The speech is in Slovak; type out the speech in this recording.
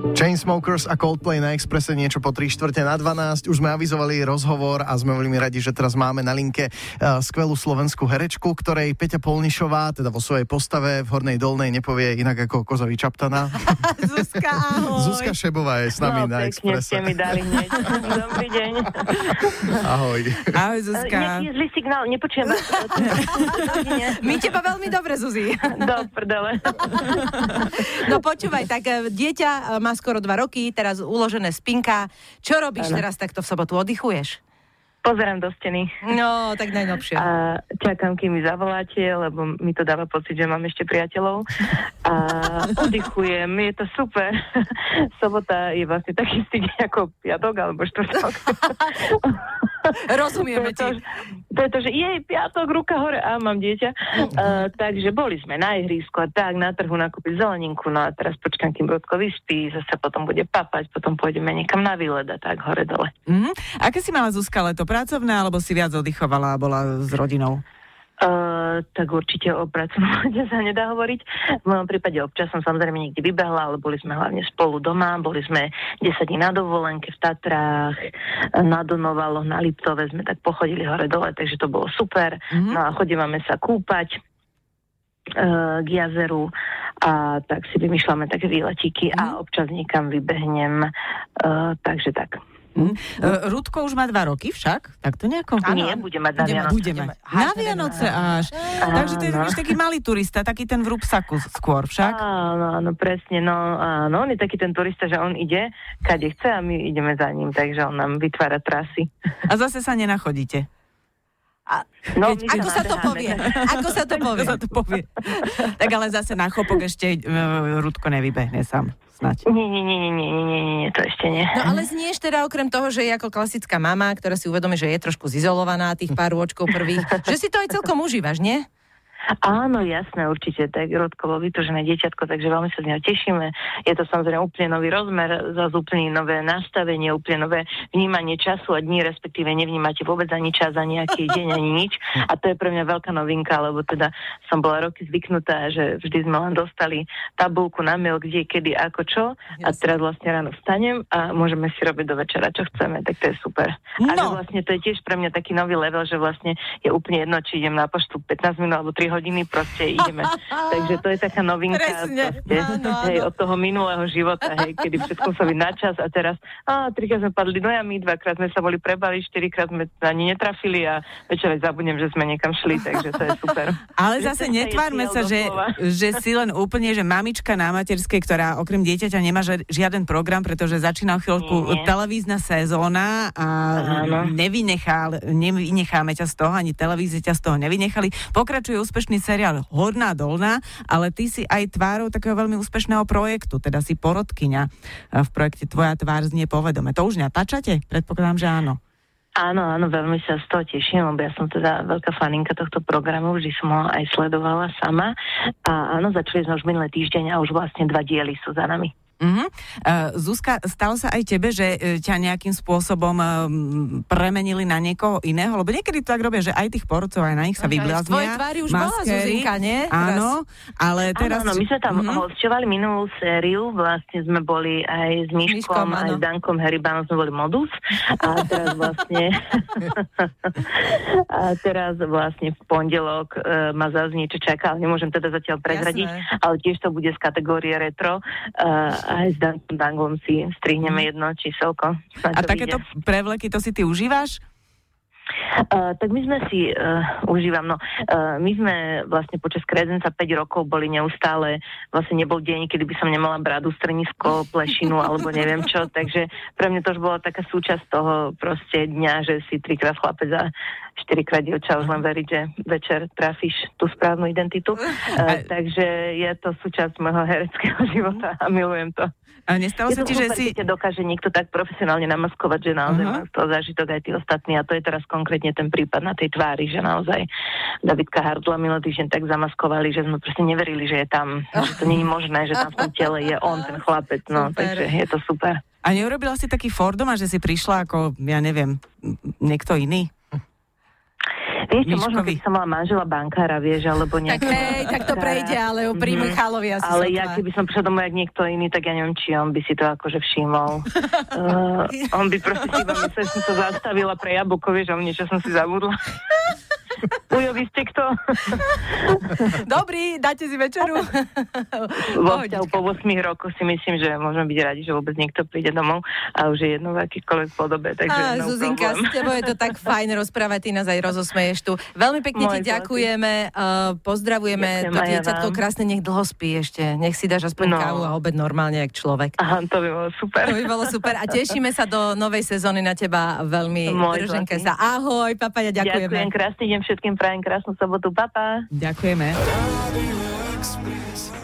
Chainsmokers a Coldplay na Expresse niečo po 3 čtvrte na 12. Už sme avizovali rozhovor a sme veľmi radi, že teraz máme na linke uh, skvelú slovenskú herečku, ktorej Peťa Polnišová, teda vo svojej postave v Hornej Dolnej nepovie inak ako Kozovi Čaptana. Zuzka, ahoj. Zuzka Šebová je s nami no, na Expresse. ste mi dali. Dobrý deň. Ahoj. Ahoj, Zuzka. Nejaký je zlý signál, nepočujem vás. My teba veľmi dobre, Zuzi. Do prdele. No počúvaj, tak e, dieťa e, má skoro dva roky, teraz uložené spinka. Čo robíš Áno. teraz takto v sobotu? Oddychuješ? Pozerám do steny. No, tak najnovšie. A čakám, kým mi zavoláte, lebo mi to dáva pocit, že mám ešte priateľov. A oddychujem, je to super. Sobota je vlastne taký istý ako piatok alebo štvrtok. Rozumieme to, ti. to je to, že jej piatok, ruka hore, a mám dieťa. Uh, takže boli sme na ihrisku a tak, na trhu nakúpiť zeleninku, no a teraz počkám, kým Brodko vyspí, zase potom bude papať, potom pôjdeme niekam na výlet a tak hore dole. Mhm. Aké si mala Zuzka leto? Pracovné, alebo si viac oddychovala a bola s rodinou? Uh, tak určite o pracovnom sa nedá hovoriť. V mojom prípade občas som samozrejme niekde vybehla, ale boli sme hlavne spolu doma, boli sme 10 dní na dovolenke v Tatrách, na Donovaloch, na Liptove sme tak pochodili hore dole, takže to bolo super. Mhm. No a chodívame sa kúpať uh, k jazeru a tak si vymýšľame také výletíky a občas niekam vybehnem, uh, takže tak. Mhm. E, Rudko už má dva roky však? Tak to nejako? Nie, bude mať na Budeme- Vianoce. Budeme. Aha, Na Vianoce až. Áno. Takže to je taký, taký malý turista, taký ten v rúbsaku skôr však. Áno, áno, presne, no áno, on je taký ten turista, že on ide, kade chce a my ideme za ním, takže on nám vytvára trasy. A zase sa nenachodíte. No, Keď- Ako sa to povie? Ako sa to Ako povie? sa to povie. tak ale zase na chopok ešte uh, Rudko nevybehne sám. Snať. Nie, nie, nie, nie, nie, nie, nie, nie, to ešte nie. No ale znieš teda okrem toho, že je ako klasická mama, ktorá si uvedomí, že je trošku zizolovaná tých pár rôčkov prvých, že si to aj celkom užívaš, nie? Áno, jasné, určite, tak Rodko bol vytožené dieťatko, takže veľmi sa z neho tešíme. Je to samozrejme úplne nový rozmer, zase úplne nové nastavenie, úplne nové vnímanie času a dní, respektíve nevnímate vôbec ani čas, ani nejaký deň, ani nič. A to je pre mňa veľká novinka, lebo teda som bola roky zvyknutá, že vždy sme len dostali tabulku na mail, kde, kedy, ako, čo. A Jasne. teraz vlastne ráno vstanem a môžeme si robiť do večera, čo chceme, tak to je super. A No. vlastne to je tiež pre mňa taký nový level, že vlastne je úplne jedno, či idem na poštu 15 minút alebo 3 hodiny, proste ideme. Takže to je taká novinka Presne. proste, Áno, áno. hej, od toho minulého života, hej, kedy všetko sa na čas a teraz, a trikrát sme padli do jamy, dvakrát sme sa boli prebali, štyrikrát sme ani netrafili a večer aj zabudnem, že sme niekam šli, takže to je super. Ale zase netvárme sa, že, že si len úplne, že mamička na materskej, ktorá okrem dieťaťa nemá žiaden program, pretože začína o chvíľku Nie. televízna sezóna a Áno. nevynechá, nevynecháme ťa z toho, ani televízie ťa z toho nevynechali. Pokračuje úspešný seriál Horná dolná, ale ty si aj tvárou takého veľmi úspešného projektu, teda si porodkyňa v projekte Tvoja tvár znie povedome. To už natáčate? Predpokladám, že áno. Áno, áno, veľmi sa z toho teším, lebo ja som teda veľká faninka tohto programu, vždy som ho aj sledovala sama. A áno, začali sme už minulý týždeň a už vlastne dva diely sú za nami. Uh-huh. Uh, Zuzka, stalo sa aj tebe, že uh, ťa nejakým spôsobom um, premenili na niekoho iného? Lebo niekedy to tak robia, že aj tých porodcov, aj na nich sa tvojej vybláznia. tvári už bola maskéry. Zuzinka, nie? Áno, ale teraz... Áno, áno, my sme tam Mhm. mm-hmm. hostovali minulú sériu, vlastne sme boli aj s Myškom, Myškom, aj áno. s Dankom Heribanom sme boli modus a teraz vlastne a teraz vlastne v pondelok uh, ma zase niečo čaká, ale nemôžem teda zatiaľ prezradiť, Jasné. ale tiež to bude z kategórie retro uh, aj s Dankom Dangom si strihneme jedno číselko. A to takéto vyjde. prevleky, to si ty užívaš? Uh, tak my sme si, uh, užívam, no, uh, my sme vlastne počas kredenca 5 rokov boli neustále, vlastne nebol deň, kedy by som nemala bradu, strenisko, plešinu alebo neviem čo, takže pre mňa to už bola taká súčasť toho proste dňa, že si trikrát chlapec a štyrikrát dievča, už len veriť, že večer trafíš tú správnu identitu. Uh, takže je to súčasť môjho hereckého života a milujem to. A nestalo Je sa to ti, že si... keď dokáže niekto tak profesionálne namaskovať, že naozaj uh-huh. z toho zážitok aj tí ostatní. A to je teraz konkrétne ten prípad na tej tvári, že naozaj Davidka Hardla minulý týždeň tak zamaskovali, že sme proste neverili, že je tam, že to nie je možné, že tam v tom tele je on, ten chlapec. No, Super. takže je to super. A neurobila si taký Fordom a že si prišla ako, ja neviem, niekto iný? Vieš čo, možno keby som mala manžela bankára, vieš, alebo Tak nejakého... hej, tak to prejde, ale o pri Michalovi asi Ale ja keby som prišla domov jak niekto iný, tak ja neviem, či on by si to akože všimol. uh, on by proste si iba myslel, že som sa zastavila pre jablko, vieš, a o niečo som si zabudla. Ujo, vy ste kto? Dobrý, dáte si večeru. Vo vzťahu po 8 rokoch si myslím, že môžeme byť radi, že vôbec niekto príde domov a už je jedno v akýchkoľvek podobe, takže Á, no Zuzinka, problém. s tebou je to tak fajn rozprávať, ty nás aj rozosmeješ tu. Veľmi pekne ti Môj zlatý. ďakujeme, uh, pozdravujeme Ďakujem to ja dieťatko vám. krásne, nech dlho spí ešte. Nech si dáš aspoň No. kávu a obed normálne, jak človek. Aha, to by bolo super. To by bolo super a tešíme sa do novej sezóny na teba veľmi. Môj Drženke sa. Ahoj, papaja, ďakujeme. Ďakujem, krásny deň všetkým, prajem krásnu sobotu, papa. Ďakujeme. Radio Express.